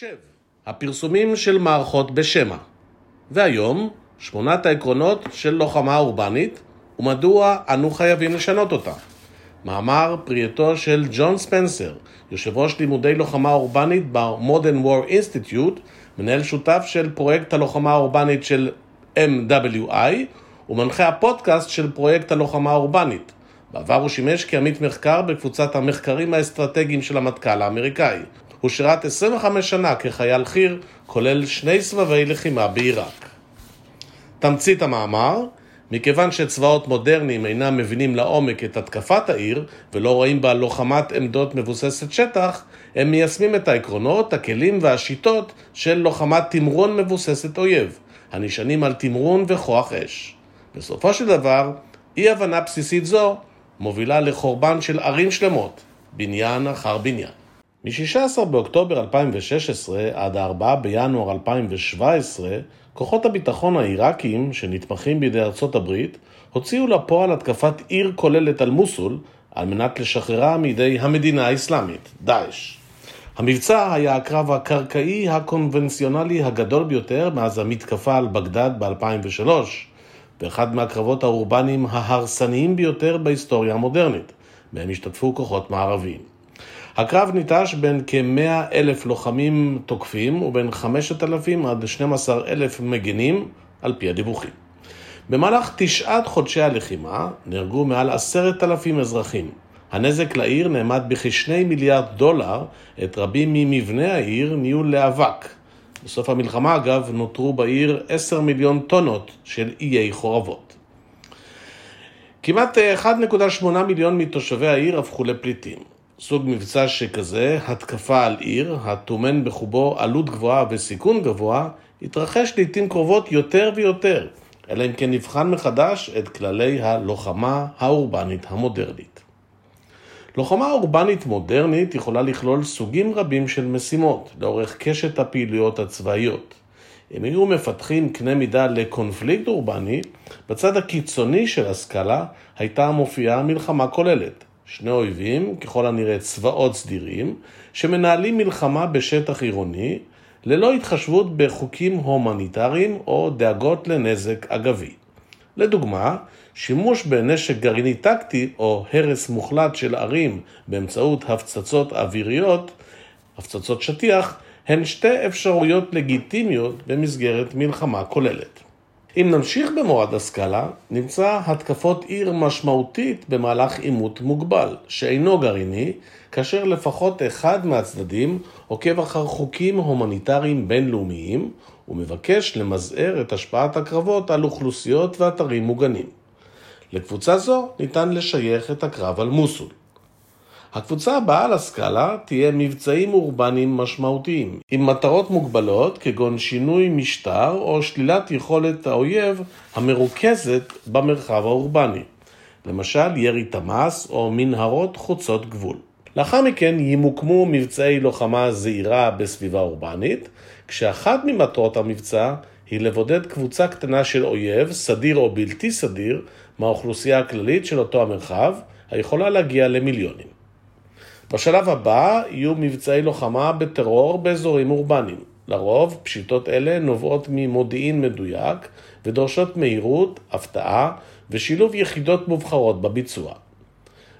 מחשב, הפרסומים של מערכות בשמע. והיום, שמונת העקרונות של לוחמה אורבנית ומדוע אנו חייבים לשנות אותה. מאמר פרי של ג'ון ספנסר, יושב ראש לימודי לוחמה אורבנית ב-Modern War Institute, מנהל שותף של פרויקט הלוחמה האורבנית של MWI ומנחה הפודקאסט של פרויקט הלוחמה האורבנית. בעבר הוא שימש כעמית מחקר בקבוצת המחקרים האסטרטגיים של המטכ"ל האמריקאי. הוא שירת 25 שנה כחייל חי"ר, כולל שני סבבי לחימה בעיראק. תמצית המאמר, מכיוון שצבאות מודרניים אינם מבינים לעומק את התקפת העיר ולא רואים בה לוחמת עמדות מבוססת שטח, הם מיישמים את העקרונות, הכלים והשיטות של לוחמת תמרון מבוססת אויב, הנשענים על תמרון וכוח אש. בסופו של דבר, אי הבנה בסיסית זו מובילה לחורבן של ערים שלמות, בניין אחר בניין. מ-16 באוקטובר 2016 עד 4 בינואר 2017, כוחות הביטחון העיראקיים, שנתמכים בידי ארצות הברית, הוציאו לפועל התקפת עיר כוללת על מוסול, על מנת לשחררה מידי המדינה האסלאמית, דאעש. המבצע היה הקרב הקרקעי הקונבנציונלי הגדול ביותר מאז המתקפה על בגדד ב-2003, ואחד מהקרבות האורבניים ההרסניים ביותר בהיסטוריה המודרנית, בהם השתתפו כוחות מערביים. הקרב ניטש בין כ-100 אלף לוחמים תוקפים ובין 5,000 עד 12,000 מגינים, על פי הדיווחים. במהלך תשעת חודשי הלחימה נהרגו מעל עשרת אלפים אזרחים. הנזק לעיר נאמד בכ-2 מיליארד דולר, את רבים ממבני העיר נהיו לאבק. בסוף המלחמה, אגב, נותרו בעיר 10 מיליון טונות של איי חורבות. כמעט 1.8 מיליון מתושבי העיר הפכו לפליטים. סוג מבצע שכזה, התקפה על עיר, הטומן בחובו עלות גבוהה וסיכון גבוה, התרחש לעיתים קרובות יותר ויותר, אלא אם כן נבחן מחדש את כללי הלוחמה האורבנית המודרנית. לוחמה אורבנית מודרנית יכולה לכלול סוגים רבים של משימות לאורך קשת הפעילויות הצבאיות. אם היו מפתחים קנה מידה לקונפליקט אורבני, בצד הקיצוני של הסקאלה הייתה מופיעה מלחמה כוללת. שני אויבים, ככל הנראה צבאות סדירים, שמנהלים מלחמה בשטח עירוני, ללא התחשבות בחוקים הומניטריים או דאגות לנזק אגבי. לדוגמה, שימוש בנשק גרעיני טקטי או הרס מוחלט של ערים באמצעות הפצצות אוויריות, הפצצות שטיח, הן שתי אפשרויות לגיטימיות במסגרת מלחמה כוללת. אם נמשיך במורד הסקאלה, נמצא התקפות עיר משמעותית במהלך עימות מוגבל, שאינו גרעיני, כאשר לפחות אחד מהצדדים עוקב אחר חוקים הומניטריים בינלאומיים ומבקש למזער את השפעת הקרבות על אוכלוסיות ואתרים מוגנים. לקבוצה זו ניתן לשייך את הקרב על מוסול. הקבוצה הבאה לסקאלה תהיה מבצעים אורבניים משמעותיים, עם מטרות מוגבלות כגון שינוי משטר או שלילת יכולת האויב המרוכזת במרחב האורבני, למשל ירי תמ"ס או מנהרות חוצות גבול. לאחר מכן ימוקמו מבצעי לוחמה זעירה בסביבה אורבנית, כשאחת ממטרות המבצע היא לבודד קבוצה קטנה של אויב, סדיר או בלתי סדיר, מהאוכלוסייה הכללית של אותו המרחב, היכולה להגיע למיליונים. בשלב הבא יהיו מבצעי לוחמה בטרור באזורים אורבניים. לרוב, פשיטות אלה נובעות ממודיעין מדויק ודורשות מהירות, הפתעה ושילוב יחידות מובחרות בביצוע.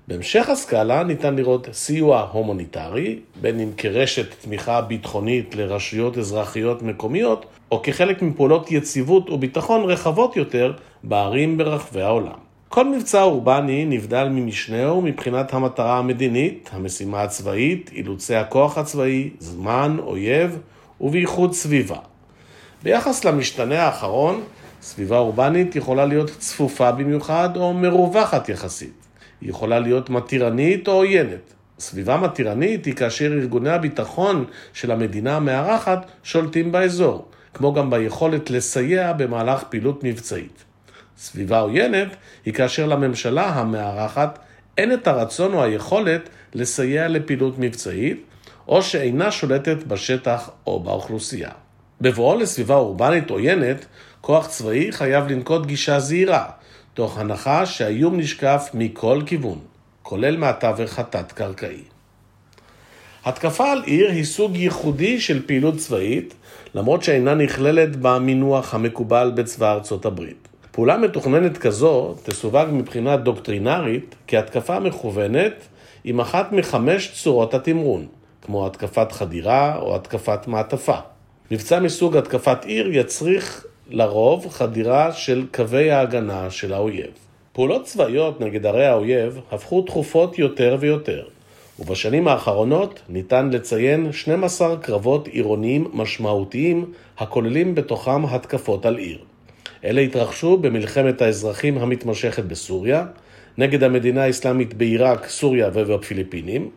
בהמשך הסקאלה ניתן לראות סיוע הומניטרי, בין אם כרשת תמיכה ביטחונית לרשויות אזרחיות מקומיות, או כחלק מפעולות יציבות וביטחון רחבות יותר בערים ברחבי העולם. כל מבצע אורבני נבדל ממשנהו מבחינת המטרה המדינית, המשימה הצבאית, אילוצי הכוח הצבאי, זמן, אויב ובייחוד סביבה. ביחס למשתנה האחרון, סביבה אורבנית יכולה להיות צפופה במיוחד או מרווחת יחסית. היא יכולה להיות מתירנית או עוינת. סביבה מתירנית היא כאשר ארגוני הביטחון של המדינה המארחת שולטים באזור, כמו גם ביכולת לסייע במהלך פעילות מבצעית. סביבה עוינת היא כאשר לממשלה המארחת אין את הרצון או היכולת לסייע לפעילות מבצעית, או שאינה שולטת בשטח או באוכלוסייה. בבואו לסביבה אורבנית עוינת, כוח צבאי חייב לנקוט גישה זהירה, תוך הנחה שהאיום נשקף מכל כיוון, כולל מהתווך התת-קרקעי. התקפה על עיר היא סוג ייחודי של פעילות צבאית, למרות שאינה נכללת במינוח המקובל בצבא ארצות הברית. פעולה מתוכננת כזו תסווג מבחינה דוקטרינרית כהתקפה מכוונת עם אחת מחמש צורות התמרון, כמו התקפת חדירה או התקפת מעטפה. מבצע מסוג התקפת עיר יצריך לרוב חדירה של קווי ההגנה של האויב. פעולות צבאיות נגד ערי האויב הפכו תכופות יותר ויותר, ובשנים האחרונות ניתן לציין 12 קרבות עירוניים משמעותיים הכוללים בתוכם התקפות על עיר. אלה התרחשו במלחמת האזרחים המתמשכת בסוריה, נגד המדינה האסלאמית בעיראק, סוריה ובפיליפינים,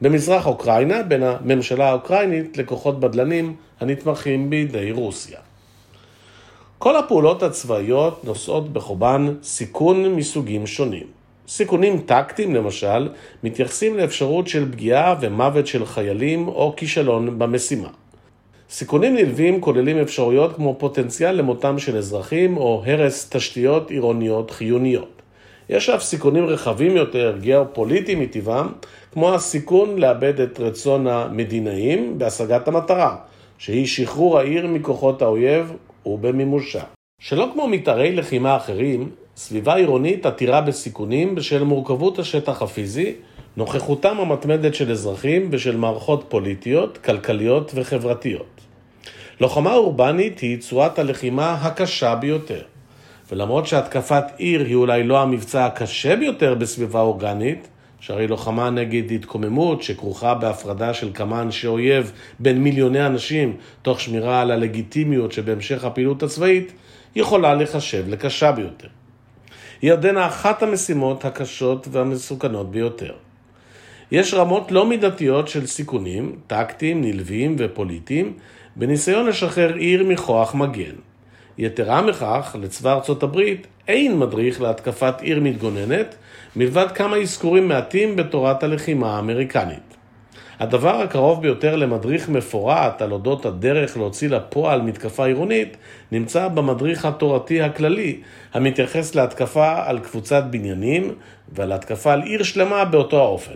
במזרח אוקראינה בין הממשלה האוקראינית לכוחות בדלנים הנתמכים בידי רוסיה. כל הפעולות הצבאיות נושאות בחובן סיכון מסוגים שונים. סיכונים טקטיים למשל מתייחסים לאפשרות של פגיעה ומוות של חיילים או כישלון במשימה. סיכונים נלווים כוללים אפשרויות כמו פוטנציאל למותם של אזרחים או הרס תשתיות עירוניות חיוניות. יש אף סיכונים רחבים יותר, גיאופוליטיים מטבעם, כמו הסיכון לאבד את רצון המדינאים בהשגת המטרה, שהיא שחרור העיר מכוחות האויב ובמימושה. שלא כמו מתארי לחימה אחרים, סביבה עירונית עתירה בסיכונים בשל מורכבות השטח הפיזי, נוכחותם המתמדת של אזרחים ושל מערכות פוליטיות, כלכליות וחברתיות. לוחמה אורבנית היא צורת הלחימה הקשה ביותר. ולמרות שהתקפת עיר היא אולי לא המבצע הקשה ביותר בסביבה אורגנית, שהרי לוחמה נגד התקוממות שכרוכה בהפרדה של כמה אנשי אויב בין מיליוני אנשים, תוך שמירה על הלגיטימיות שבהמשך הפעילות הצבאית, יכולה לחשב לקשה ביותר. היא עודנה אחת המשימות הקשות והמסוכנות ביותר. יש רמות לא מידתיות של סיכונים, טקטיים, נלווים ופוליטיים, בניסיון לשחרר עיר מכוח מגן. יתרה מכך, לצבא ארצות הברית אין מדריך להתקפת עיר מתגוננת, מלבד כמה אזכורים מעטים בתורת הלחימה האמריקנית. הדבר הקרוב ביותר למדריך מפורט על אודות הדרך להוציא לפועל מתקפה עירונית נמצא במדריך התורתי הכללי המתייחס להתקפה על קבוצת בניינים ועל התקפה על עיר שלמה באותו האופן.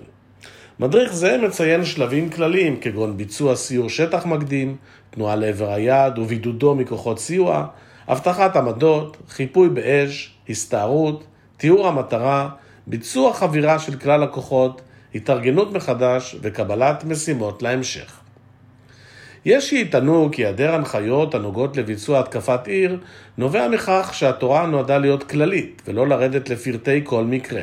מדריך זה מציין שלבים כלליים כגון ביצוע סיור שטח מקדים, תנועה לעבר היעד ובידודו מכוחות סיוע, אבטחת עמדות, חיפוי באש, הסתערות, תיאור המטרה, ביצוע חבירה של כלל הכוחות, התארגנות מחדש וקבלת משימות להמשך. יש שיטענו כי היעדר הנחיות הנוגעות לביצוע התקפת עיר נובע מכך שהתורה נועדה להיות כללית ולא לרדת לפרטי כל מקרה.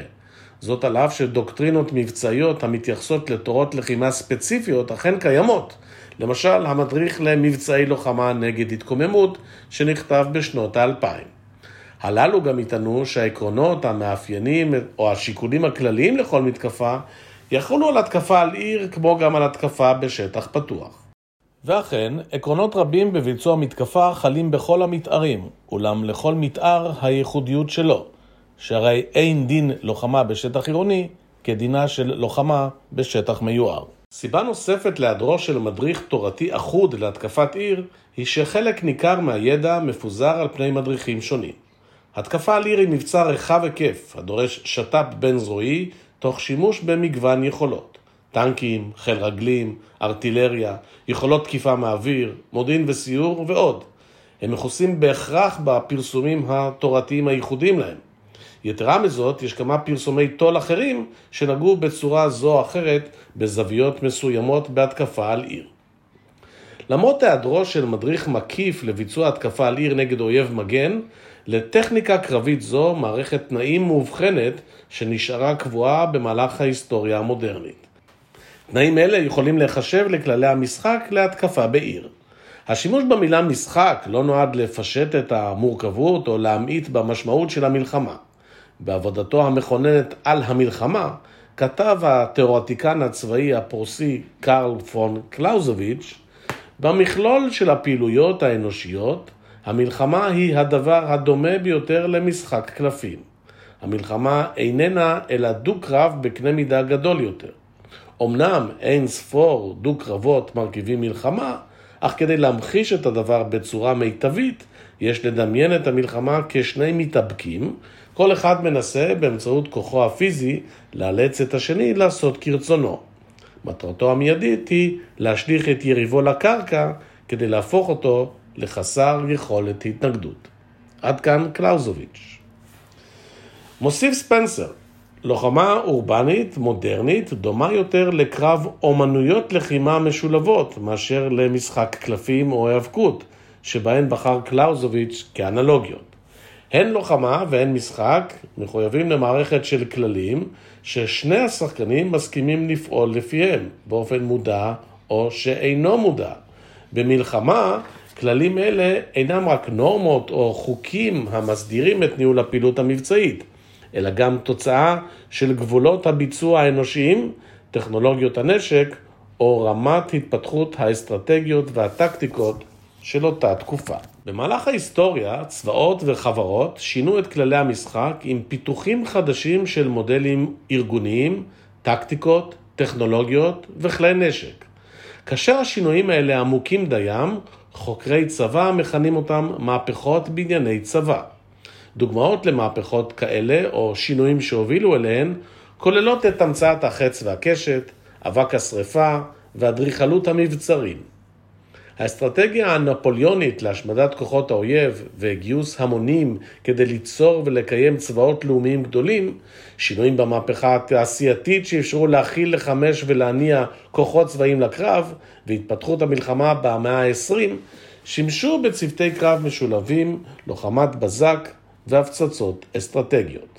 זאת על אף שדוקטרינות מבצעיות המתייחסות לתורות לחימה ספציפיות אכן קיימות, למשל המדריך למבצעי לוחמה נגד התקוממות שנכתב בשנות האלפיים. הללו גם יטענו שהעקרונות, המאפיינים או השיקולים הכלליים לכל מתקפה יחולו על התקפה על עיר כמו גם על התקפה בשטח פתוח. ואכן, עקרונות רבים בביצוע מתקפה חלים בכל המתארים, אולם לכל מתאר הייחודיות שלו, שהרי אין דין לוחמה בשטח עירוני כדינה של לוחמה בשטח מיוער. סיבה נוספת להיעדרו של מדריך תורתי אחוד להתקפת עיר, היא שחלק ניכר מהידע מפוזר על פני מדריכים שונים. התקפה על עיר היא מבצע רחב היקף, הדורש שת"פ בין-זרועי, תוך שימוש במגוון יכולות. טנקים, חיל רגלים, ארטילריה, יכולות תקיפה מהאוויר, מודיעין וסיור ועוד. הם מכוסים בהכרח בפרסומים התורתיים הייחודיים להם. יתרה מזאת, יש כמה פרסומי טול אחרים שנגעו בצורה זו או אחרת בזוויות מסוימות בהתקפה על עיר. למרות היעדרו של מדריך מקיף לביצוע התקפה על עיר נגד אויב מגן, לטכניקה קרבית זו מערכת תנאים מאובחנת שנשארה קבועה במהלך ההיסטוריה המודרנית. תנאים אלה יכולים להיחשב לכללי המשחק להתקפה בעיר. השימוש במילה משחק לא נועד לפשט את המורכבות או להמעיט במשמעות של המלחמה. בעבודתו המכוננת על המלחמה, כתב התיאורטיקן הצבאי הפרוסי קרל פון קלאוזוביץ', במכלול של הפעילויות האנושיות, המלחמה היא הדבר הדומה ביותר למשחק קלפים. המלחמה איננה אלא דו-קרב בקנה מידה גדול יותר. אמנם אין ספור דו-קרבות מרכיבים מלחמה, אך כדי להמחיש את הדבר בצורה מיטבית, יש לדמיין את המלחמה כשני מתאבקים, כל אחד מנסה באמצעות כוחו הפיזי לאלץ את השני לעשות כרצונו. מטרתו המיידית היא להשליך את יריבו לקרקע כדי להפוך אותו לחסר יכולת התנגדות. עד כאן קלאוזוביץ'. מוסיף ספנסר, לוחמה אורבנית מודרנית דומה יותר לקרב אומנויות לחימה משולבות מאשר למשחק קלפים או היאבקות, שבהן בחר קלאוזוביץ' כאנלוגיות. הן לוחמה והן משחק מחויבים למערכת של כללים ששני השחקנים מסכימים לפעול לפיהם באופן מודע או שאינו מודע. במלחמה כללים אלה אינם רק נורמות או חוקים המסדירים את ניהול הפעילות המבצעית, אלא גם תוצאה של גבולות הביצוע האנושיים, טכנולוגיות הנשק או רמת התפתחות האסטרטגיות והטקטיקות של אותה תקופה. במהלך ההיסטוריה, צבאות וחברות שינו את כללי המשחק עם פיתוחים חדשים של מודלים ארגוניים, טקטיקות, טכנולוגיות וכלי נשק. כאשר השינויים האלה עמוקים דיים, חוקרי צבא מכנים אותם מהפכות בענייני צבא. דוגמאות למהפכות כאלה, או שינויים שהובילו אליהן, כוללות את המצאת החץ והקשת, אבק השרפה ואדריכלות המבצרים. האסטרטגיה הנפוליונית להשמדת כוחות האויב וגיוס המונים כדי ליצור ולקיים צבאות לאומיים גדולים, שינויים במהפכה התעשייתית שאפשרו להכיל, לחמש ולהניע כוחות צבאיים לקרב, והתפתחות המלחמה במאה ה-20, שימשו בצוותי קרב משולבים, לוחמת בזק והפצצות אסטרטגיות.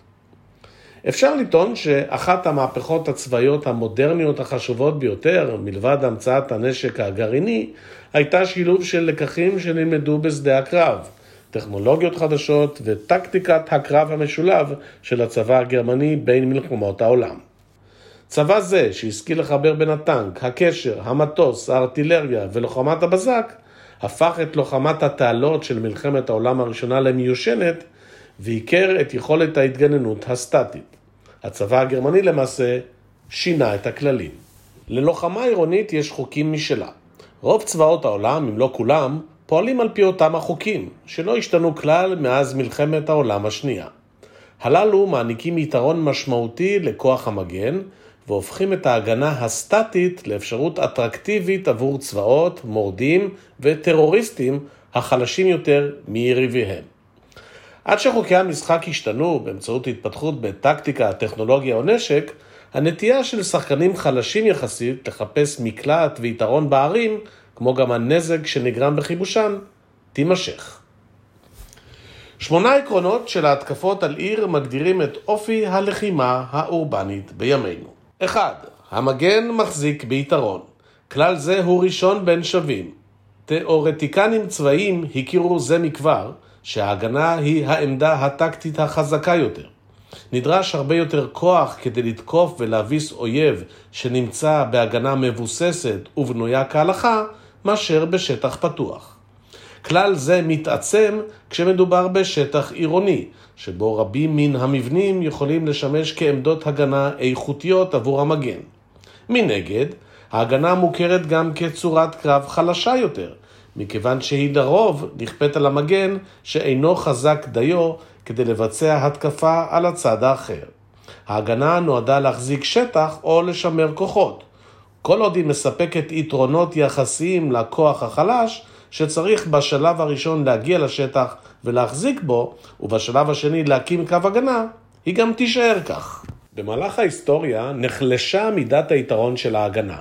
אפשר לטעון שאחת המהפכות הצבאיות המודרניות החשובות ביותר, מלבד המצאת הנשק הגרעיני, הייתה שילוב של לקחים שנלמדו בשדה הקרב, טכנולוגיות חדשות וטקטיקת הקרב המשולב של הצבא הגרמני בין מלחמות העולם. צבא זה, שהשכיל לחבר בין הטנק, הקשר, המטוס, הארטילריה ולוחמת הבזק, הפך את לוחמת התעלות של מלחמת העולם הראשונה למיושנת, ועיקר את יכולת ההתגננות הסטטית. הצבא הגרמני למעשה שינה את הכללים. ללוחמה עירונית יש חוקים משלה. רוב צבאות העולם, אם לא כולם, פועלים על פי אותם החוקים, שלא השתנו כלל מאז מלחמת העולם השנייה. הללו מעניקים יתרון משמעותי לכוח המגן, והופכים את ההגנה הסטטית לאפשרות אטרקטיבית עבור צבאות, מורדים וטרוריסטים החלשים יותר מיריביהם. עד שחוקי המשחק השתנו באמצעות התפתחות בטקטיקה, טכנולוגיה או נשק, הנטייה של שחקנים חלשים יחסית לחפש מקלט ויתרון בערים, כמו גם הנזק שנגרם בכיבושן, תימשך. שמונה עקרונות של ההתקפות על עיר מגדירים את אופי הלחימה האורבנית בימינו. 1. המגן מחזיק ביתרון. כלל זה הוא ראשון בין שווים. תאורטיקנים צבאיים הכירו זה מכבר, שההגנה היא העמדה הטקטית החזקה יותר. נדרש הרבה יותר כוח כדי לתקוף ולהביס אויב שנמצא בהגנה מבוססת ובנויה כהלכה, מאשר בשטח פתוח. כלל זה מתעצם כשמדובר בשטח עירוני, שבו רבים מן המבנים יכולים לשמש כעמדות הגנה איכותיות עבור המגן. מנגד, ההגנה מוכרת גם כצורת קרב חלשה יותר, מכיוון שהיא לרוב נכפית על המגן שאינו חזק דיו כדי לבצע התקפה על הצד האחר. ההגנה נועדה להחזיק שטח או לשמר כוחות. כל עוד היא מספקת יתרונות יחסיים לכוח החלש, שצריך בשלב הראשון להגיע לשטח ולהחזיק בו, ובשלב השני להקים קו הגנה, היא גם תישאר כך. במהלך ההיסטוריה נחלשה מידת היתרון של ההגנה.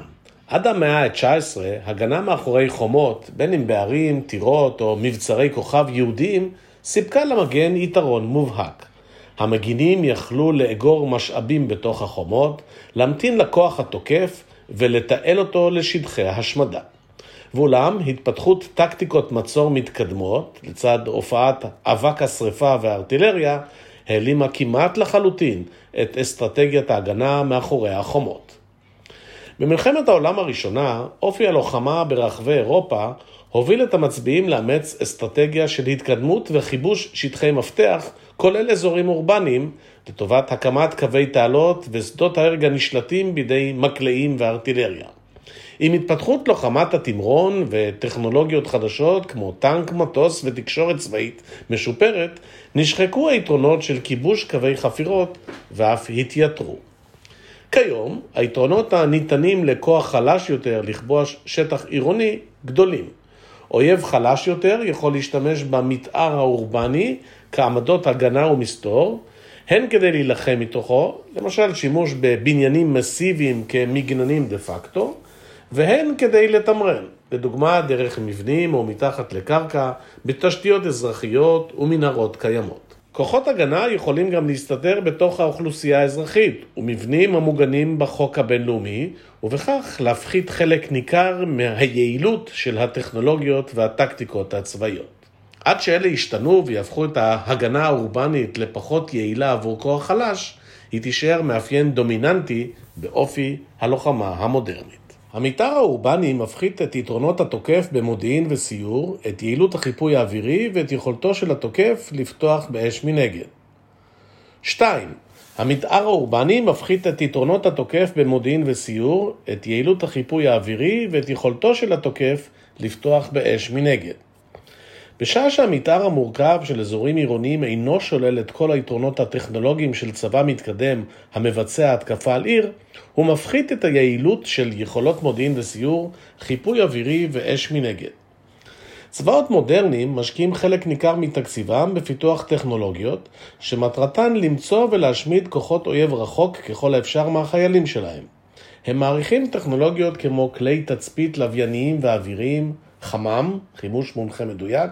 עד המאה ה-19, הגנה מאחורי חומות, בין אם בערים, טירות או מבצרי כוכב יהודיים, סיפקה למגן יתרון מובהק. המגינים יכלו לאגור משאבים בתוך החומות, להמתין לכוח התוקף ולתעל אותו לשטחי השמדה. ואולם, התפתחות טקטיקות מצור מתקדמות, לצד הופעת אבק השרפה והארטילריה, העלימה כמעט לחלוטין את אסטרטגיית ההגנה מאחורי החומות. במלחמת העולם הראשונה, אופי הלוחמה ברחבי אירופה הוביל את המצביעים לאמץ אסטרטגיה של התקדמות וכיבוש שטחי מפתח, כולל אזורים אורבניים, לטובת הקמת קווי תעלות ושדות ההרג הנשלטים בידי מקלעים וארטילריה. עם התפתחות לוחמת התמרון וטכנולוגיות חדשות כמו טנק, מטוס ותקשורת צבאית משופרת, נשחקו היתרונות של כיבוש קווי חפירות ואף התייתרו. כיום, היתרונות הניתנים לכוח חלש יותר לכבוש שטח עירוני גדולים. אויב חלש יותר יכול להשתמש במתאר האורבני כעמדות הגנה ומסתור, הן כדי להילחם מתוכו, למשל שימוש בבניינים מסיביים כמגננים דה פקטו, והן כדי לתמרן, לדוגמה דרך מבנים או מתחת לקרקע, בתשתיות אזרחיות ומנהרות קיימות. כוחות הגנה יכולים גם להסתתר בתוך האוכלוסייה האזרחית ומבנים המוגנים בחוק הבינלאומי, ובכך להפחית חלק ניכר מהיעילות של הטכנולוגיות והטקטיקות הצבאיות. עד שאלה ישתנו ויהפכו את ההגנה האורבנית לפחות יעילה עבור כוח חלש, היא תישאר מאפיין דומיננטי באופי הלוחמה המודרנית. המתאר האורבני מפחית את יתרונות התוקף במודיעין וסיור, את יעילות החיפוי האווירי ואת יכולתו של התוקף לפתוח באש מנגד. 2. המתאר האורבני מפחית את יתרונות התוקף במודיעין וסיור, את יעילות החיפוי האווירי ואת יכולתו של התוקף לפתוח באש מנגד. בשעה שהמתאר המורכב של אזורים עירוניים אינו שולל את כל היתרונות הטכנולוגיים של צבא מתקדם המבצע התקפה על עיר, הוא מפחית את היעילות של יכולות מודיעין וסיור, חיפוי אווירי ואש מנגד. צבאות מודרניים משקיעים חלק ניכר מתקציבם בפיתוח טכנולוגיות, שמטרתן למצוא ולהשמיד כוחות אויב רחוק ככל האפשר מהחיילים שלהם. הם מעריכים טכנולוגיות כמו כלי תצפית לווייניים ואוויריים, חמ"ם, חימוש מונחה מדויק,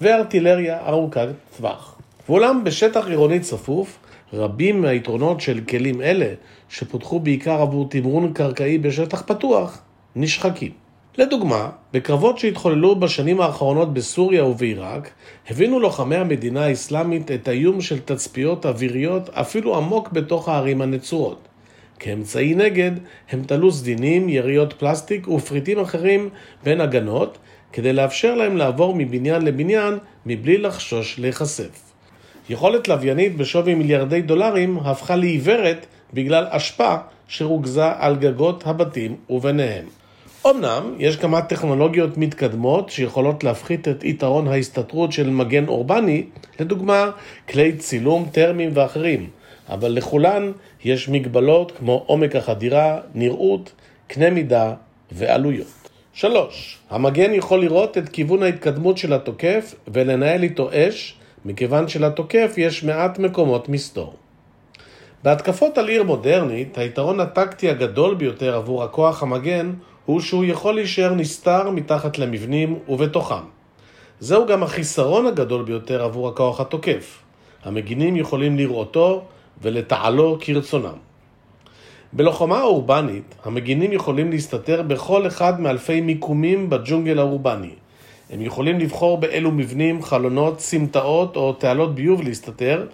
וארטילריה ארוכת טווח. ואולם בשטח עירוני צפוף, רבים מהיתרונות של כלים אלה, שפותחו בעיקר עבור תמרון קרקעי בשטח פתוח, נשחקים. לדוגמה, בקרבות שהתחוללו בשנים האחרונות בסוריה ובעיראק, הבינו לוחמי המדינה האסלאמית את האיום של תצפיות אוויריות אפילו עמוק בתוך הערים הנצורות. כאמצעי נגד, הם תלו סדינים, יריות פלסטיק ופריטים אחרים בין הגנות, כדי לאפשר להם לעבור מבניין לבניין מבלי לחשוש להיחשף. יכולת לוויינית בשווי מיליארדי דולרים הפכה לעיוורת בגלל אשפה שרוכזה על גגות הבתים וביניהם. אמנם יש כמה טכנולוגיות מתקדמות שיכולות להפחית את יתרון ההסתתרות של מגן אורבני, לדוגמה כלי צילום טרמיים ואחרים, אבל לכולן יש מגבלות כמו עומק החדירה, נראות, קנה מידה ועלויות. 3. המגן יכול לראות את כיוון ההתקדמות של התוקף ולנהל איתו אש, מכיוון שלתוקף יש מעט מקומות מסתור. בהתקפות על עיר מודרנית, היתרון הטקטי הגדול ביותר עבור הכוח המגן הוא שהוא יכול להישאר נסתר מתחת למבנים ובתוכם. זהו גם החיסרון הגדול ביותר עבור הכוח התוקף. המגינים יכולים לראותו ולתעלו כרצונם. בלוחמה אורבנית, המגינים יכולים להסתתר בכל אחד מאלפי מיקומים בג'ונגל האורבני. הם יכולים לבחור באילו מבנים, חלונות, סמטאות או תעלות ביוב להסתתר,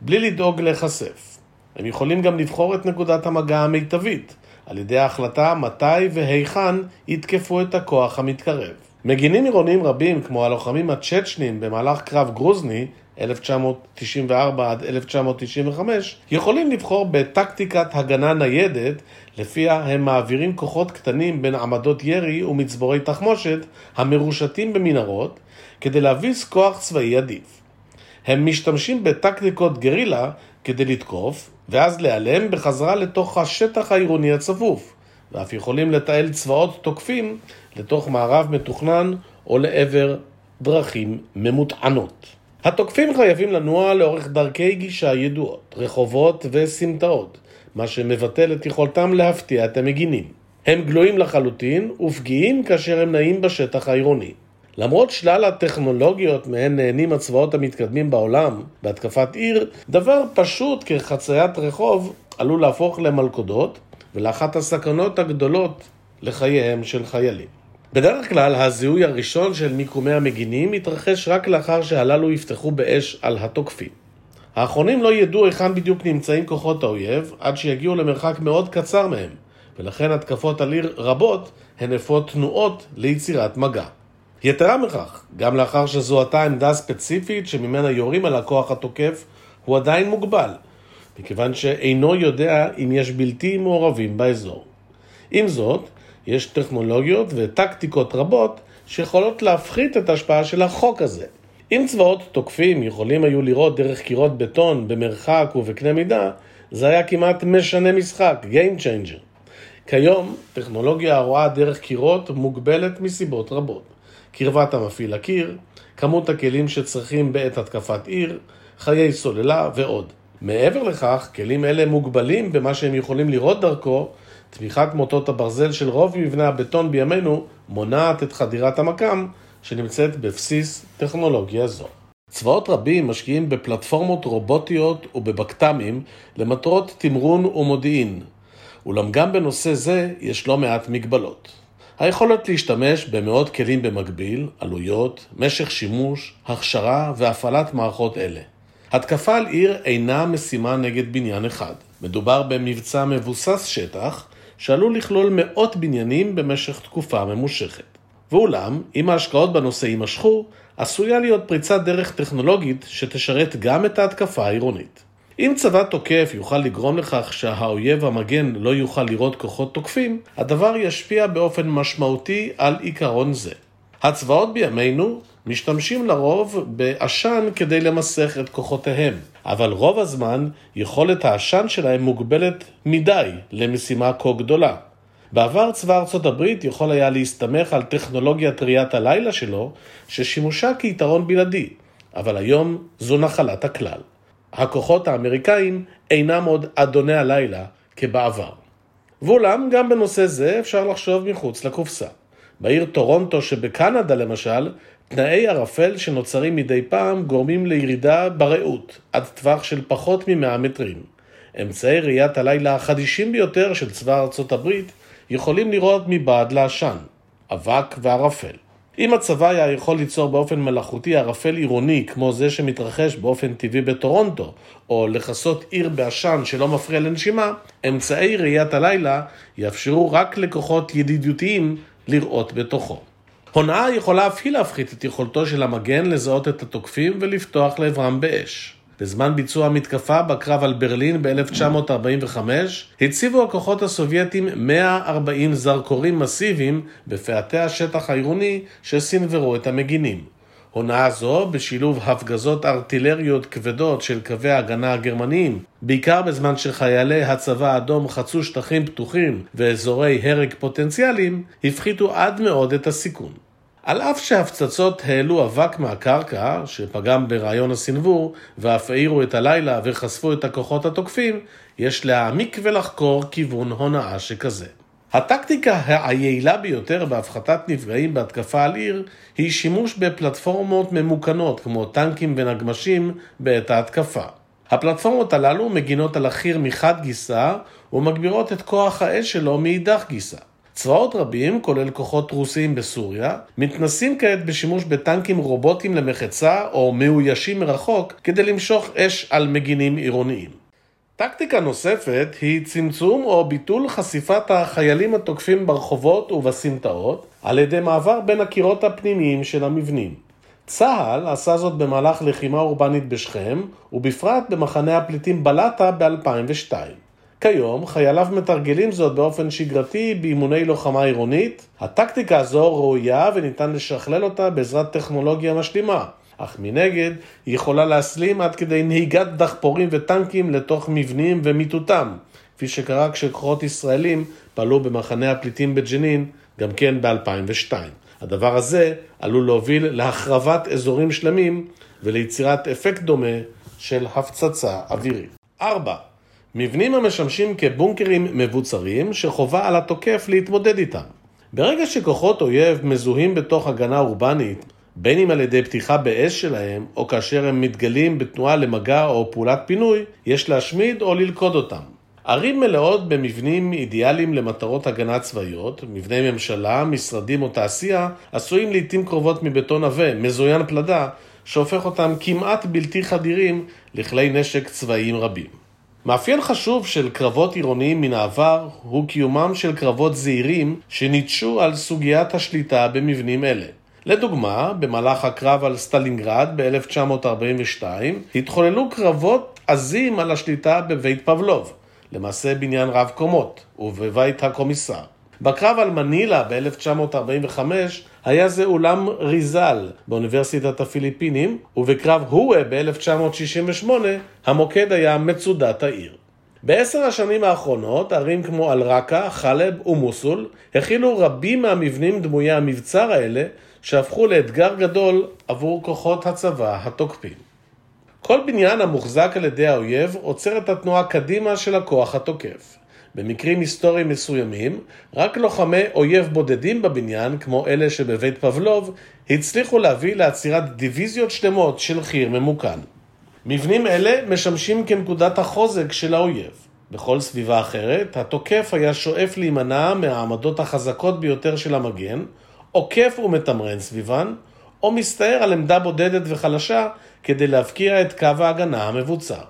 בלי לדאוג להיחשף. הם יכולים גם לבחור את נקודת המגע המיטבית, על ידי ההחלטה מתי והיכן יתקפו את הכוח המתקרב. מגינים עירוניים רבים, כמו הלוחמים הצ'צ'נים במהלך קרב גרוזני, 1994 עד 1995, יכולים לבחור בטקטיקת הגנה ניידת, לפיה הם מעבירים כוחות קטנים בין עמדות ירי ומצבורי תחמושת המרושתים במנהרות, כדי להביס כוח צבאי עדיף. הם משתמשים בטקטיקות גרילה כדי לתקוף, ואז להיעלם בחזרה לתוך השטח העירוני הצפוף, ואף יכולים לתעל צבאות תוקפים לתוך מערב מתוכנן או לעבר דרכים ממוטענות. התוקפים חייבים לנוע לאורך דרכי גישה ידועות, רחובות וסמטאות, מה שמבטל את יכולתם להפתיע את המגינים. הם גלויים לחלוטין ופגיעים כאשר הם נעים בשטח העירוני. למרות שלל הטכנולוגיות מהן נהנים הצבאות המתקדמים בעולם בהתקפת עיר, דבר פשוט כחציית רחוב עלול להפוך למלכודות ולאחת הסכנות הגדולות לחייהם של חיילים. בדרך כלל הזיהוי הראשון של מיקומי המגינים מתרחש רק לאחר שהללו יפתחו באש על התוקפים. האחרונים לא ידעו היכן בדיוק נמצאים כוחות האויב עד שיגיעו למרחק מאוד קצר מהם, ולכן התקפות על עיר רבות הן אפות תנועות ליצירת מגע. יתרה מכך, גם לאחר שזוהתה עמדה ספציפית שממנה יורים על הכוח התוקף, הוא עדיין מוגבל, מכיוון שאינו יודע אם יש בלתי מעורבים באזור. עם זאת, יש טכנולוגיות וטקטיקות רבות שיכולות להפחית את ההשפעה של החוק הזה. אם צבאות תוקפים יכולים היו לראות דרך קירות בטון במרחק ובקנה מידה, זה היה כמעט משנה משחק, Game Changer. כיום, טכנולוגיה הרואה דרך קירות מוגבלת מסיבות רבות. קרבת המפעיל לקיר, כמות הכלים שצריכים בעת התקפת עיר, חיי סוללה ועוד. מעבר לכך, כלים אלה מוגבלים במה שהם יכולים לראות דרכו, תמיכת מוטות הברזל של רוב מבני הבטון בימינו מונעת את חדירת המקם שנמצאת בבסיס טכנולוגיה זו. צבאות רבים משקיעים בפלטפורמות רובוטיות ובבקת"מים למטרות תמרון ומודיעין, אולם גם בנושא זה יש לא מעט מגבלות. היכולת להשתמש במאות כלים במקביל, עלויות, משך שימוש, הכשרה והפעלת מערכות אלה. התקפה על עיר אינה משימה נגד בניין אחד. מדובר במבצע מבוסס שטח, שעלול לכלול מאות בניינים במשך תקופה ממושכת. ואולם, אם ההשקעות בנושא יימשכו, עשויה להיות פריצת דרך טכנולוגית שתשרת גם את ההתקפה העירונית. אם צבא תוקף יוכל לגרום לכך שהאויב המגן לא יוכל לראות כוחות תוקפים, הדבר ישפיע באופן משמעותי על עיקרון זה. הצבאות בימינו משתמשים לרוב בעשן כדי למסך את כוחותיהם, אבל רוב הזמן יכולת העשן שלהם מוגבלת מדי למשימה כה גדולה. בעבר צבא ארצות הברית יכול היה להסתמך על טכנולוגיית ראיית הלילה שלו, ששימושה כיתרון בלעדי, אבל היום זו נחלת הכלל. הכוחות האמריקאים אינם עוד אדוני הלילה כבעבר. ואולם, גם בנושא זה אפשר לחשוב מחוץ לקופסה. בעיר טורונטו שבקנדה למשל, תנאי ערפל שנוצרים מדי פעם גורמים לירידה ברעות, עד טווח של פחות מ-100 מטרים. אמצעי ראיית הלילה החדישים ביותר של צבא ארצות הברית יכולים לראות מבעד לעשן, אבק וערפל. אם הצבא היה יכול ליצור באופן מלאכותי ערפל עירוני כמו זה שמתרחש באופן טבעי בטורונטו, או לכסות עיר בעשן שלא מפריע לנשימה, אמצעי ראיית הלילה יאפשרו רק לכוחות ידידותיים לראות בתוכו. הונאה יכולה אף היא להפחית את יכולתו של המגן לזהות את התוקפים ולפתוח לעברם באש. בזמן ביצוע המתקפה בקרב על ברלין ב-1945, הציבו הכוחות הסובייטים 140 זרקורים מסיביים בפאתי השטח העירוני שסנוורו את המגינים. הונאה זו, בשילוב הפגזות ארטילריות כבדות של קווי ההגנה הגרמניים, בעיקר בזמן שחיילי הצבא האדום חצו שטחים פתוחים ואזורי הרג פוטנציאליים, הפחיתו עד מאוד את הסיכון. על אף שהפצצות העלו אבק מהקרקע, שפגם ברעיון הסנוור, ואף העירו את הלילה וחשפו את הכוחות התוקפים, יש להעמיק ולחקור כיוון הונאה שכזה. הטקטיקה היעילה ביותר בהפחתת נפגעים בהתקפה על עיר היא שימוש בפלטפורמות ממוכנות כמו טנקים ונגמשים בעת ההתקפה. הפלטפורמות הללו מגינות על החי"ר מחד גיסא ומגבירות את כוח האש שלו מאידך גיסא. צבאות רבים, כולל כוחות רוסיים בסוריה, מתנסים כעת בשימוש בטנקים רובוטיים למחצה או מאוישים מרחוק כדי למשוך אש על מגינים עירוניים. טקטיקה נוספת היא צמצום או ביטול חשיפת החיילים התוקפים ברחובות ובסמטאות על ידי מעבר בין הקירות הפנימיים של המבנים. צה"ל עשה זאת במהלך לחימה אורבנית בשכם, ובפרט במחנה הפליטים בלטה ב-2002. כיום חייליו מתרגלים זאת באופן שגרתי באימוני לוחמה עירונית. הטקטיקה הזו ראויה וניתן לשכלל אותה בעזרת טכנולוגיה משלימה, אך מנגד היא יכולה להסלים עד כדי נהיגת דחפורים וטנקים לתוך מבנים ומיטוטם, כפי שקרה כשכוחות ישראלים פעלו במחנה הפליטים בג'נין, גם כן ב-2002. הדבר הזה עלול להוביל להחרבת אזורים שלמים וליצירת אפקט דומה של הפצצה אווירית. 4. מבנים המשמשים כבונקרים מבוצרים שחובה על התוקף להתמודד איתם. ברגע שכוחות אויב מזוהים בתוך הגנה אורבנית, בין אם על ידי פתיחה באש שלהם, או כאשר הם מתגלים בתנועה למגע או פעולת פינוי, יש להשמיד או ללכוד אותם. ערים מלאות במבנים אידיאליים למטרות הגנה צבאיות, מבני ממשלה, משרדים או תעשייה, עשויים לעיתים קרובות מבטון עבה, מזוין פלדה, שהופך אותם כמעט בלתי חדירים לכלי נשק צבאיים רבים. מאפיין חשוב של קרבות עירוניים מן העבר הוא קיומם של קרבות זעירים שניטשו על סוגיית השליטה במבנים אלה. לדוגמה, במהלך הקרב על סטלינגרד ב-1942 התחוללו קרבות עזים על השליטה בבית פבלוב, למעשה בניין רב קומות, ובבית הקומיסר. בקרב על מנילה ב-1945 היה זה אולם ריזל באוניברסיטת הפיליפינים, ובקרב הואה ב-1968 המוקד היה מצודת העיר. בעשר השנים האחרונות, ערים כמו אל-רקה, חלב ומוסול הכילו רבים מהמבנים דמויי המבצר האלה, שהפכו לאתגר גדול עבור כוחות הצבא התוקפים. כל בניין המוחזק על ידי האויב עוצר את התנועה קדימה של הכוח התוקף. במקרים היסטוריים מסוימים, רק לוחמי אויב בודדים בבניין, כמו אלה שבבית פבלוב, הצליחו להביא לעצירת דיוויזיות שלמות של חי"ר ממוכן. מבנים אלה משמשים כנקודת החוזק של האויב. בכל סביבה אחרת, התוקף היה שואף להימנע מהעמדות החזקות ביותר של המגן, עוקף ומתמרן סביבן, או מסתער על עמדה בודדת וחלשה כדי להבקיע את קו ההגנה המבוצר.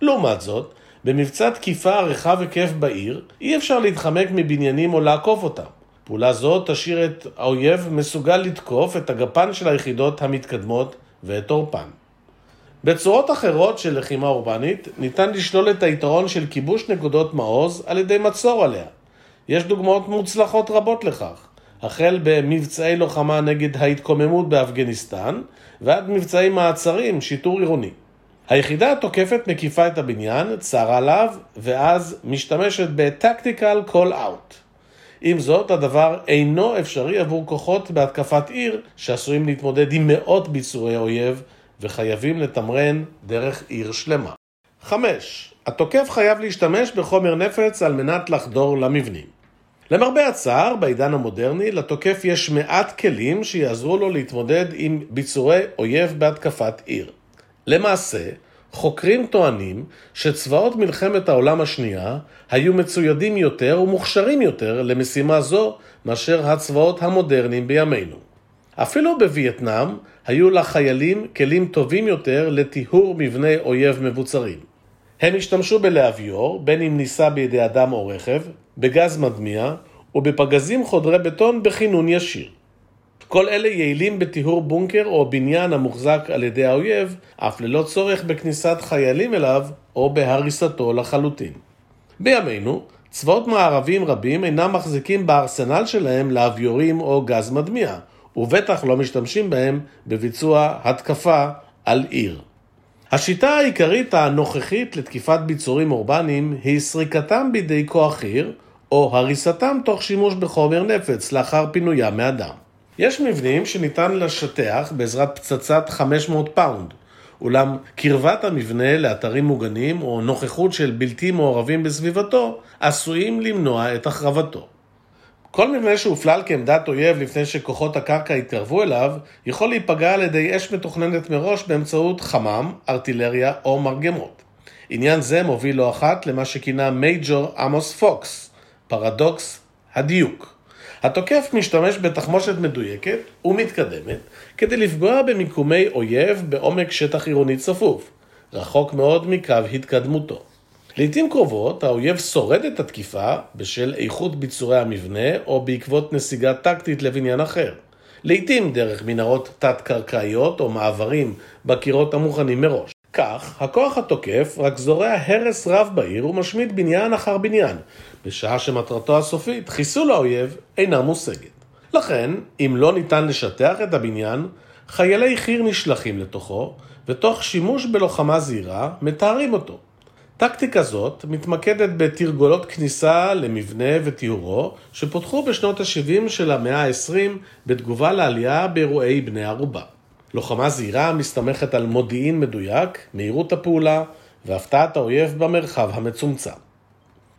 לעומת זאת, במבצע תקיפה רחב היקף בעיר, אי אפשר להתחמק מבניינים או לעקוף אותם. פעולה זו תשאיר את האויב מסוגל לתקוף את הגפן של היחידות המתקדמות ואת עורפן. בצורות אחרות של לחימה אורבנית, ניתן לשלול את היתרון של כיבוש נקודות מעוז על ידי מצור עליה. יש דוגמאות מוצלחות רבות לכך, החל במבצעי לוחמה נגד ההתקוממות באפגניסטן, ועד מבצעי מעצרים, שיטור עירוני. היחידה התוקפת מקיפה את הבניין, צרה עליו, ואז משתמשת ב-Tactical Call Out. עם זאת, הדבר אינו אפשרי עבור כוחות בהתקפת עיר, שעשויים להתמודד עם מאות ביצורי אויב, וחייבים לתמרן דרך עיר שלמה. 5. התוקף חייב להשתמש בחומר נפץ על מנת לחדור למבנים. למרבה הצער, בעידן המודרני, לתוקף יש מעט כלים שיעזרו לו להתמודד עם ביצורי אויב בהתקפת עיר. למעשה, חוקרים טוענים שצבאות מלחמת העולם השנייה היו מצוידים יותר ומוכשרים יותר למשימה זו מאשר הצבאות המודרניים בימינו. אפילו בווייטנאם היו לחיילים כלים טובים יותר לטיהור מבני אויב מבוצרים. הם השתמשו בלהביור, בין אם נישא בידי אדם או רכב, בגז מדמיע ובפגזים חודרי בטון בכינון ישיר. כל אלה יעילים בטיהור בונקר או בניין המוחזק על ידי האויב, אף ללא צורך בכניסת חיילים אליו או בהריסתו לחלוטין. בימינו, צבאות מערבים רבים אינם מחזיקים בארסנל שלהם לאביורים או גז מדמיע, ובטח לא משתמשים בהם בביצוע התקפה על עיר. השיטה העיקרית הנוכחית לתקיפת ביצורים אורבניים היא סריקתם בידי כוח עיר, או הריסתם תוך שימוש בחומר נפץ לאחר פינוים מאדם. יש מבנים שניתן לשטח בעזרת פצצת 500 פאונד, אולם קרבת המבנה לאתרים מוגנים או נוכחות של בלתי מעורבים בסביבתו עשויים למנוע את החרבתו. כל מבנה שהופלל כעמדת אויב לפני שכוחות הקרקע התקרבו אליו, יכול להיפגע על ידי אש מתוכננת מראש באמצעות חמם, ארטילריה או מרגמות. עניין זה מוביל לא אחת למה שכינה מייג'ור עמוס פוקס, פרדוקס הדיוק. התוקף משתמש בתחמושת מדויקת ומתקדמת כדי לפגוע במיקומי אויב בעומק שטח עירוני צפוף, רחוק מאוד מקו התקדמותו. לעיתים קרובות האויב שורד את התקיפה בשל איכות ביצורי המבנה או בעקבות נסיגה טקטית לבניין אחר. לעיתים דרך מנהרות תת-קרקעיות או מעברים בקירות המוכנים מראש. כך, הכוח התוקף רק זורע הרס רב בעיר ומשמיד בניין אחר בניין, בשעה שמטרתו הסופית, חיסול האויב, אינה מושגת. לכן, אם לא ניתן לשטח את הבניין, חיילי חי"ר נשלחים לתוכו, ותוך שימוש בלוחמה זהירה, מתארים אותו. טקטיקה זאת מתמקדת בתרגולות כניסה למבנה וטיהורו שפותחו בשנות ה-70 של המאה ה-20 בתגובה לעלייה באירועי בני ערובה. לוחמה זהירה מסתמכת על מודיעין מדויק, מהירות הפעולה והפתעת האויב במרחב המצומצם.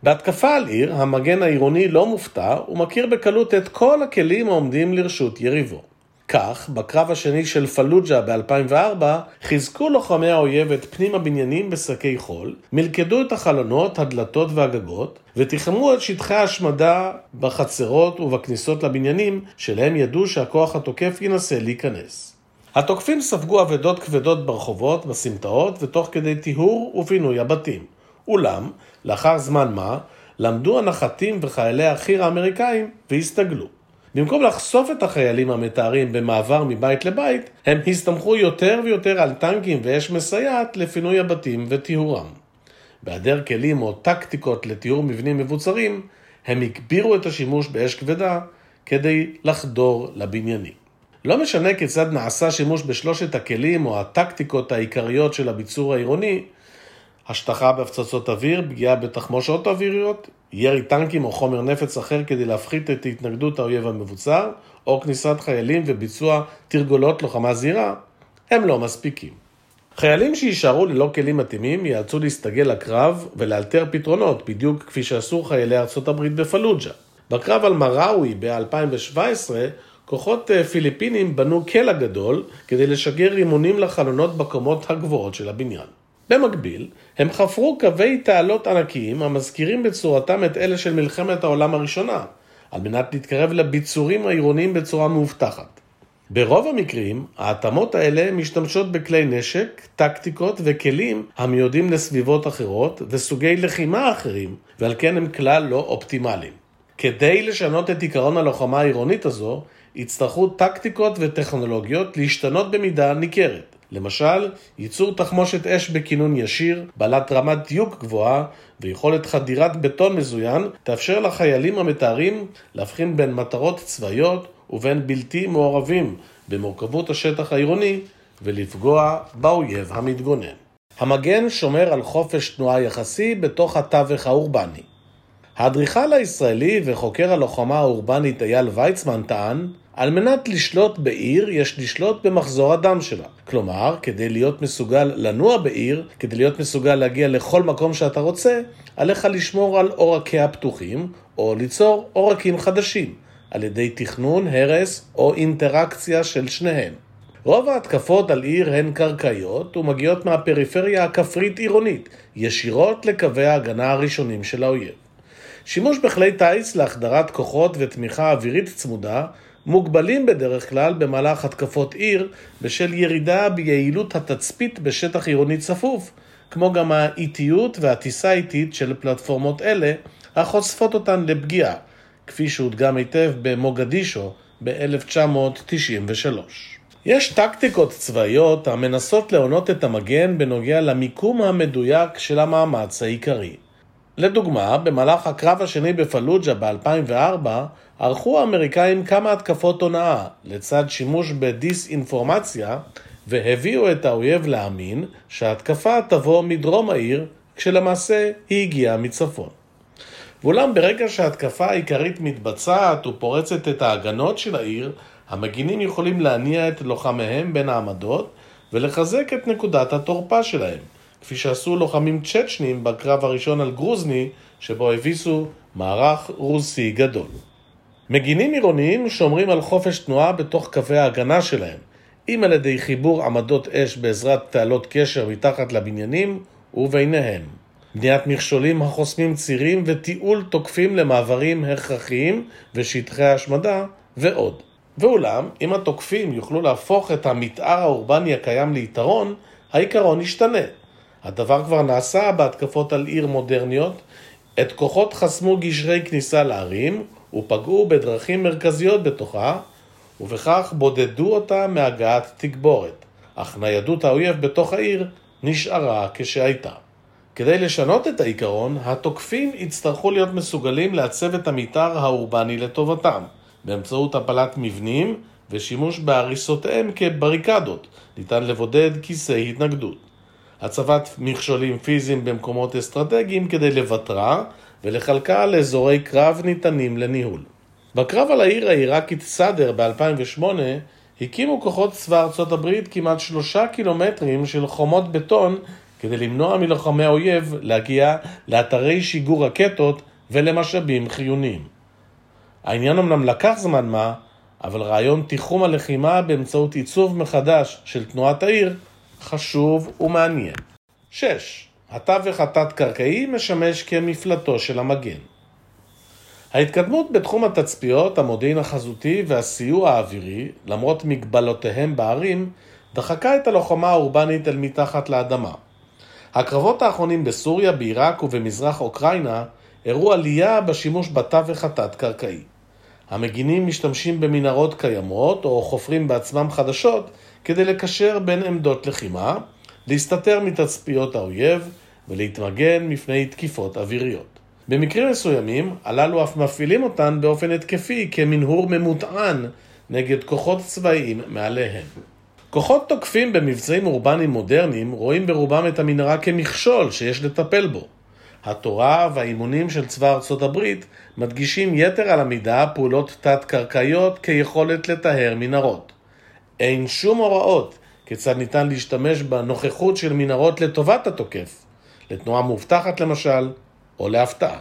בהתקפה על עיר, המגן העירוני לא מופתע ומכיר בקלות את כל הכלים העומדים לרשות יריבו. כך, בקרב השני של פלוג'ה ב-2004, חיזקו לוחמי האויב את פנים הבניינים בשקי חול, מלכדו את החלונות, הדלתות והגגות, ותחמו את שטחי ההשמדה בחצרות ובכניסות לבניינים, שלהם ידעו שהכוח התוקף ינסה להיכנס. התוקפים ספגו אבדות כבדות ברחובות, בסמטאות, ותוך כדי טיהור ופינוי הבתים. אולם, לאחר זמן מה, למדו הנחתים וחיילי החי"ר האמריקאים והסתגלו. במקום לחשוף את החיילים המתארים במעבר מבית לבית, הם הסתמכו יותר ויותר על טנקים ואש מסייעת לפינוי הבתים וטיהורם. בהיעדר כלים או טקטיקות לטיהור מבנים מבוצרים, הם הגבירו את השימוש באש כבדה כדי לחדור לבניינים. לא משנה כיצד נעשה שימוש בשלושת הכלים או הטקטיקות העיקריות של הביצור העירוני, השטחה בהפצצות אוויר, פגיעה בתחמושות אוויריות, ירי טנקים או חומר נפץ אחר כדי להפחית את התנגדות האויב המבוצר, או כניסת חיילים וביצוע תרגולות לוחמה זהירה, הם לא מספיקים. חיילים שיישארו ללא כלים מתאימים ייאלצו להסתגל לקרב ולאלתר פתרונות, בדיוק כפי שעשו חיילי ארצות הברית בפלוג'ה. בקרב על מראווי ב-2017, כוחות אה, פיליפינים בנו קלע גדול כדי לשגר רימונים לחלונות בקומות הגבוהות של הבניין. במקביל, הם חפרו קווי תעלות ענקיים המזכירים בצורתם את אלה של מלחמת העולם הראשונה, על מנת להתקרב לביצורים העירוניים בצורה מאובטחת. ברוב המקרים, ההתאמות האלה משתמשות בכלי נשק, טקטיקות וכלים המיועדים לסביבות אחרות וסוגי לחימה אחרים, ועל כן הם כלל לא אופטימליים. כדי לשנות את עיקרון הלוחמה העירונית הזו, יצטרכו טקטיקות וטכנולוגיות להשתנות במידה ניכרת. למשל, ייצור תחמושת אש בכינון ישיר, בעלת רמת דיוק גבוהה ויכולת חדירת בטון מזוין, תאפשר לחיילים המתארים להבחין בין מטרות צבאיות ובין בלתי מעורבים במורכבות השטח העירוני ולפגוע באויב המתגונן. המגן שומר על חופש תנועה יחסי בתוך התווך האורבני. האדריכל הישראלי וחוקר הלוחמה האורבנית אייל ויצמן טען על מנת לשלוט בעיר, יש לשלוט במחזור הדם שלה. כלומר, כדי להיות מסוגל לנוע בעיר, כדי להיות מסוגל להגיע לכל מקום שאתה רוצה, עליך לשמור על עורקיה פתוחים, או ליצור עורקים חדשים, על ידי תכנון, הרס או אינטראקציה של שניהם. רוב ההתקפות על עיר הן קרקעיות ומגיעות מהפריפריה הכפרית-עירונית, ישירות לקווי ההגנה הראשונים של האויב. שימוש בכלי טיס להחדרת כוחות ותמיכה אווירית צמודה מוגבלים בדרך כלל במהלך התקפות עיר בשל ירידה ביעילות התצפית בשטח עירוני צפוף, כמו גם האיטיות והטיסה האיטית של פלטפורמות אלה, החושפות אותן לפגיעה, כפי שהודגם היטב במוגדישו ב-1993. יש טקטיקות צבאיות המנסות להונות את המגן בנוגע למיקום המדויק של המאמץ העיקרי. לדוגמה, במהלך הקרב השני בפלוג'ה ב-2004, ערכו האמריקאים כמה התקפות הונאה, לצד שימוש בדיסאינפורמציה, והביאו את האויב להאמין שההתקפה תבוא מדרום העיר, כשלמעשה היא הגיעה מצפון. ואולם ברגע שההתקפה העיקרית מתבצעת ופורצת את ההגנות של העיר, המגינים יכולים להניע את לוחמיהם בין העמדות ולחזק את נקודת התורפה שלהם. כפי שעשו לוחמים צ'צ'נים בקרב הראשון על גרוזני, שבו הביסו מערך רוסי גדול. מגינים עירוניים שומרים על חופש תנועה בתוך קווי ההגנה שלהם, אם על ידי חיבור עמדות אש בעזרת תעלות קשר מתחת לבניינים וביניהם. בניית מכשולים החוסמים צירים ותיעול תוקפים למעברים הכרחיים ושטחי השמדה ועוד. ואולם, אם התוקפים יוכלו להפוך את המתאר האורבני הקיים ליתרון, העיקרון ישתנה. הדבר כבר נעשה בהתקפות על עיר מודרניות. את כוחות חסמו גשרי כניסה לערים ופגעו בדרכים מרכזיות בתוכה, ובכך בודדו אותה מהגעת תגבורת, אך ניידות האויב בתוך העיר נשארה כשהייתה. כדי לשנות את העיקרון, התוקפים יצטרכו להיות מסוגלים לעצב את המתאר האורבני לטובתם, באמצעות הפלת מבנים ושימוש בהריסותיהם כבריקדות, ניתן לבודד כיסי התנגדות. הצבת מכשולים פיזיים במקומות אסטרטגיים כדי לבטרה ולחלקה לאזורי קרב ניתנים לניהול. בקרב על העיר העיראקית סאדר ב-2008 הקימו כוחות צבא ארצות הברית כמעט שלושה קילומטרים של חומות בטון כדי למנוע מלוחמי האויב להגיע לאתרי שיגור רקטות ולמשאבים חיוניים. העניין אמנם לקח זמן מה, אבל רעיון תיחום הלחימה באמצעות עיצוב מחדש של תנועת העיר חשוב ומעניין. 6. התווך התת-קרקעי משמש כמפלטו של המגן. ההתקדמות בתחום התצפיות, המודיעין החזותי והסיוע האווירי, למרות מגבלותיהם בערים, דחקה את הלוחמה האורבנית אל מתחת לאדמה. הקרבות האחרונים בסוריה, בעיראק ובמזרח אוקראינה הראו עלייה בשימוש בתווך התת-קרקעי. המגינים משתמשים במנהרות קיימות או חופרים בעצמם חדשות כדי לקשר בין עמדות לחימה, להסתתר מתצפיות האויב ולהתמגן מפני תקיפות אוויריות. במקרים מסוימים, הללו אף מפעילים אותן באופן התקפי כמנהור ממוטען נגד כוחות צבאיים מעליהם. כוחות תוקפים במבצעים אורבניים מודרניים רואים ברובם את המנהרה כמכשול שיש לטפל בו. התורה והאימונים של צבא ארצות הברית מדגישים יתר על המידה פעולות תת-קרקעיות כיכולת לטהר מנהרות. אין שום הוראות כיצד ניתן להשתמש בנוכחות של מנהרות לטובת התוקף, לתנועה מאובטחת למשל, או להפתעה.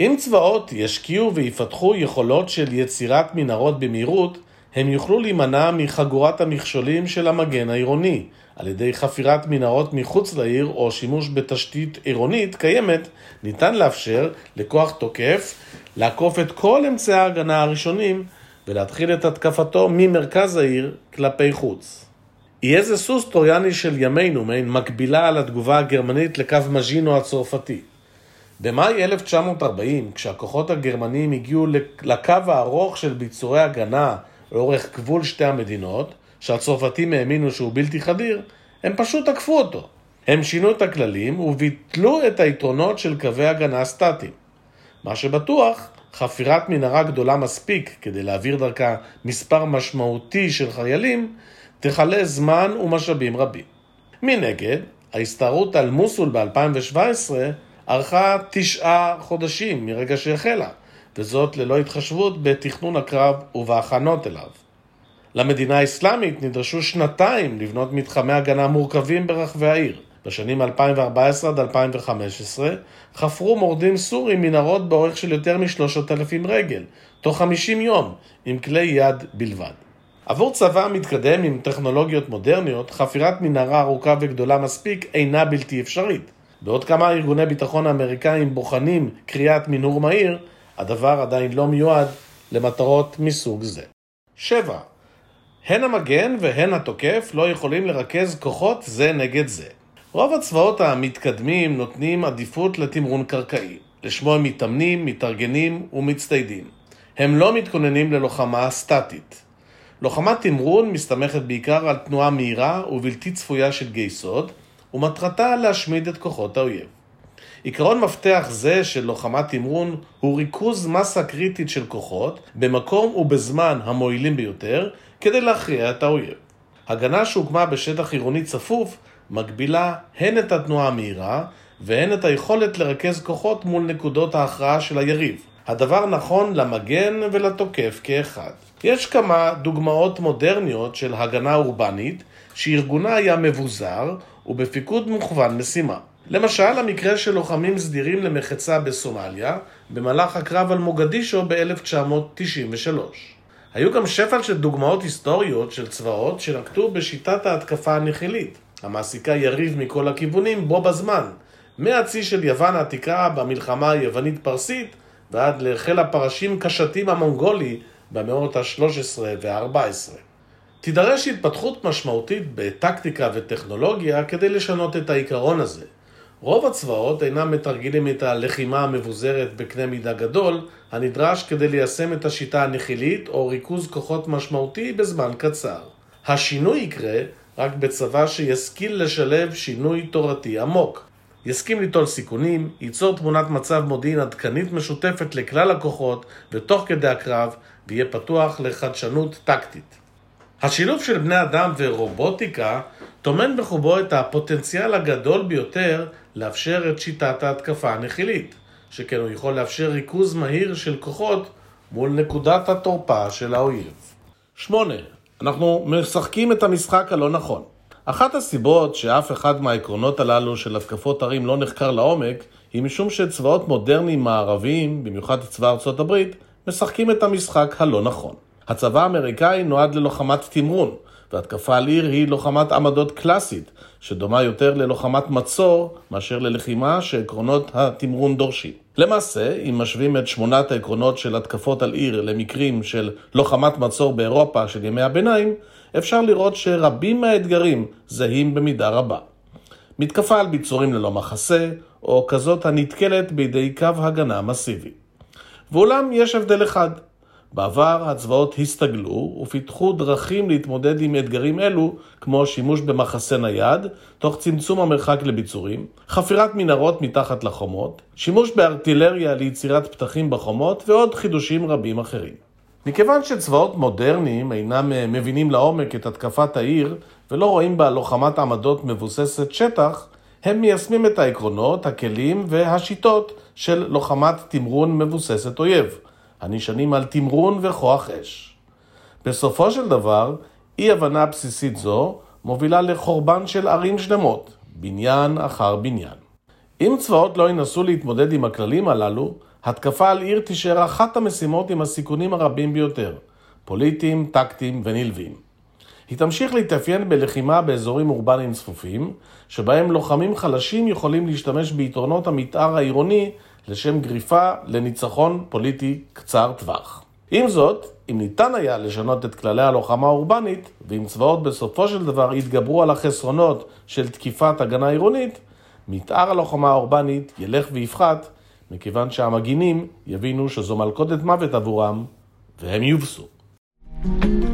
אם צבאות ישקיעו ויפתחו יכולות של יצירת מנהרות במהירות, הם יוכלו להימנע מחגורת המכשולים של המגן העירוני, על ידי חפירת מנהרות מחוץ לעיר או שימוש בתשתית עירונית קיימת, ניתן לאפשר לכוח תוקף לעקוף את כל אמצעי ההגנה הראשונים ולהתחיל את התקפתו ממרכז העיר כלפי חוץ. יהיה זה סוס טרויאני של ימינו, מעין מקבילה על התגובה הגרמנית לקו מז'ינו הצרפתי. במאי 1940, כשהכוחות הגרמנים הגיעו לקו הארוך של ביצורי הגנה לאורך גבול שתי המדינות, שהצרפתים האמינו שהוא בלתי חדיר, הם פשוט תקפו אותו. הם שינו את הכללים וביטלו את היתרונות של קווי הגנה סטטיים. מה שבטוח, חפירת מנהרה גדולה מספיק כדי להעביר דרכה מספר משמעותי של חיילים, תכלה זמן ומשאבים רבים. מנגד, ההסתערות על מוסול ב-2017 ארכה תשעה חודשים מרגע שהחלה, וזאת ללא התחשבות בתכנון הקרב ובהכנות אליו. למדינה האסלאמית נדרשו שנתיים לבנות מתחמי הגנה מורכבים ברחבי העיר. בשנים 2014 עד 2015 חפרו מורדים סורים מנהרות באורך של יותר משלושת אלפים רגל, תוך 50 יום, עם כלי יד בלבד. עבור צבא מתקדם עם טכנולוגיות מודרניות, חפירת מנהרה ארוכה וגדולה מספיק אינה בלתי אפשרית. בעוד כמה ארגוני ביטחון אמריקאים בוחנים קריאת מנהור מהיר, הדבר עדיין לא מיועד למטרות מסוג זה. 7. הן המגן והן התוקף לא יכולים לרכז כוחות זה נגד זה. רוב הצבאות המתקדמים נותנים עדיפות לתמרון קרקעי. לשמו הם מתאמנים, מתארגנים ומצטיידים. הם לא מתכוננים ללוחמה סטטית. לוחמת תמרון מסתמכת בעיקר על תנועה מהירה ובלתי צפויה של גייסות, ומטרתה להשמיד את כוחות האויב. עיקרון מפתח זה של לוחמת תמרון הוא ריכוז מסה קריטית של כוחות במקום ובזמן המועילים ביותר כדי להכריע את האויב. הגנה שהוקמה בשטח עירוני צפוף מגבילה הן את התנועה המהירה והן את היכולת לרכז כוחות מול נקודות ההכרעה של היריב. הדבר נכון למגן ולתוקף כאחד. יש כמה דוגמאות מודרניות של הגנה אורבנית שארגונה היה מבוזר ובפיקוד מוכוון משימה. למשל, המקרה של לוחמים סדירים למחצה בסומליה במהלך הקרב על מוגדישו ב-1993. היו גם שפע של דוגמאות היסטוריות של צבאות שנקטו בשיטת ההתקפה הנחילית, המעסיקה יריב מכל הכיוונים בו בזמן, מהצי של יוון העתיקה במלחמה היוונית-פרסית ועד לחיל הפרשים קשתים המונגולי במאות ה-13 וה-14. תידרש התפתחות משמעותית בטקטיקה וטכנולוגיה כדי לשנות את העיקרון הזה. רוב הצבאות אינם מתרגלים את הלחימה המבוזרת בקנה מידה גדול, הנדרש כדי ליישם את השיטה הנחילית או ריכוז כוחות משמעותי בזמן קצר. השינוי יקרה רק בצבא שישכיל לשלב שינוי תורתי עמוק. יסכים ליטול סיכונים, ייצור תמונת מצב מודיעין עדכנית משותפת לכלל הכוחות ותוך כדי הקרב, ויהיה פתוח לחדשנות טקטית. השילוב של בני אדם ורובוטיקה טומן בחובו את הפוטנציאל הגדול ביותר לאפשר את שיטת ההתקפה הנחילית, שכן הוא יכול לאפשר ריכוז מהיר של כוחות מול נקודת התורפה של האויב. 8. אנחנו משחקים את המשחק הלא נכון. אחת הסיבות שאף אחד מהעקרונות הללו של התקפות ערים לא נחקר לעומק, היא משום שצבאות מודרניים מערביים, במיוחד צבא ארצות הברית, משחקים את המשחק הלא נכון. הצבא האמריקאי נועד ללוחמת תמרון, והתקפה על עיר היא לוחמת עמדות קלאסית, שדומה יותר ללוחמת מצור מאשר ללחימה שעקרונות התמרון דורשים. למעשה, אם משווים את שמונת העקרונות של התקפות על עיר למקרים של לוחמת מצור באירופה של ימי הביניים, אפשר לראות שרבים מהאתגרים זהים במידה רבה. מתקפה על ביצורים ללא מחסה, או כזאת הנתקלת בידי קו הגנה מסיבי. ואולם יש הבדל אחד, בעבר הצבאות הסתגלו ופיתחו דרכים להתמודד עם אתגרים אלו, כמו שימוש במחסה נייד, תוך צמצום המרחק לביצורים, חפירת מנהרות מתחת לחומות, שימוש בארטילריה ליצירת פתחים בחומות ועוד חידושים רבים אחרים. מכיוון שצבאות מודרניים אינם אה, מבינים לעומק את התקפת העיר ולא רואים בה לוחמת עמדות מבוססת שטח, הם מיישמים את העקרונות, הכלים והשיטות של לוחמת תמרון מבוססת אויב, הנשענים על תמרון וכוח אש. בסופו של דבר, אי הבנה בסיסית זו מובילה לחורבן של ערים שלמות, בניין אחר בניין. אם צבאות לא ינסו להתמודד עם הכללים הללו, התקפה על עיר תישאר אחת המשימות עם הסיכונים הרבים ביותר, פוליטיים, טקטיים ונלווים. היא תמשיך להתאפיין בלחימה באזורים אורבניים צפופים, שבהם לוחמים חלשים יכולים להשתמש ביתרונות המתאר העירוני לשם גריפה לניצחון פוליטי קצר טווח. עם זאת, אם ניתן היה לשנות את כללי הלוחמה האורבנית, ואם צבאות בסופו של דבר יתגברו על החסרונות של תקיפת הגנה עירונית, מתאר הלוחמה האורבנית ילך ויפחת, מכיוון שהמגינים יבינו שזו מלכודת מוות עבורם, והם יובסו. thank you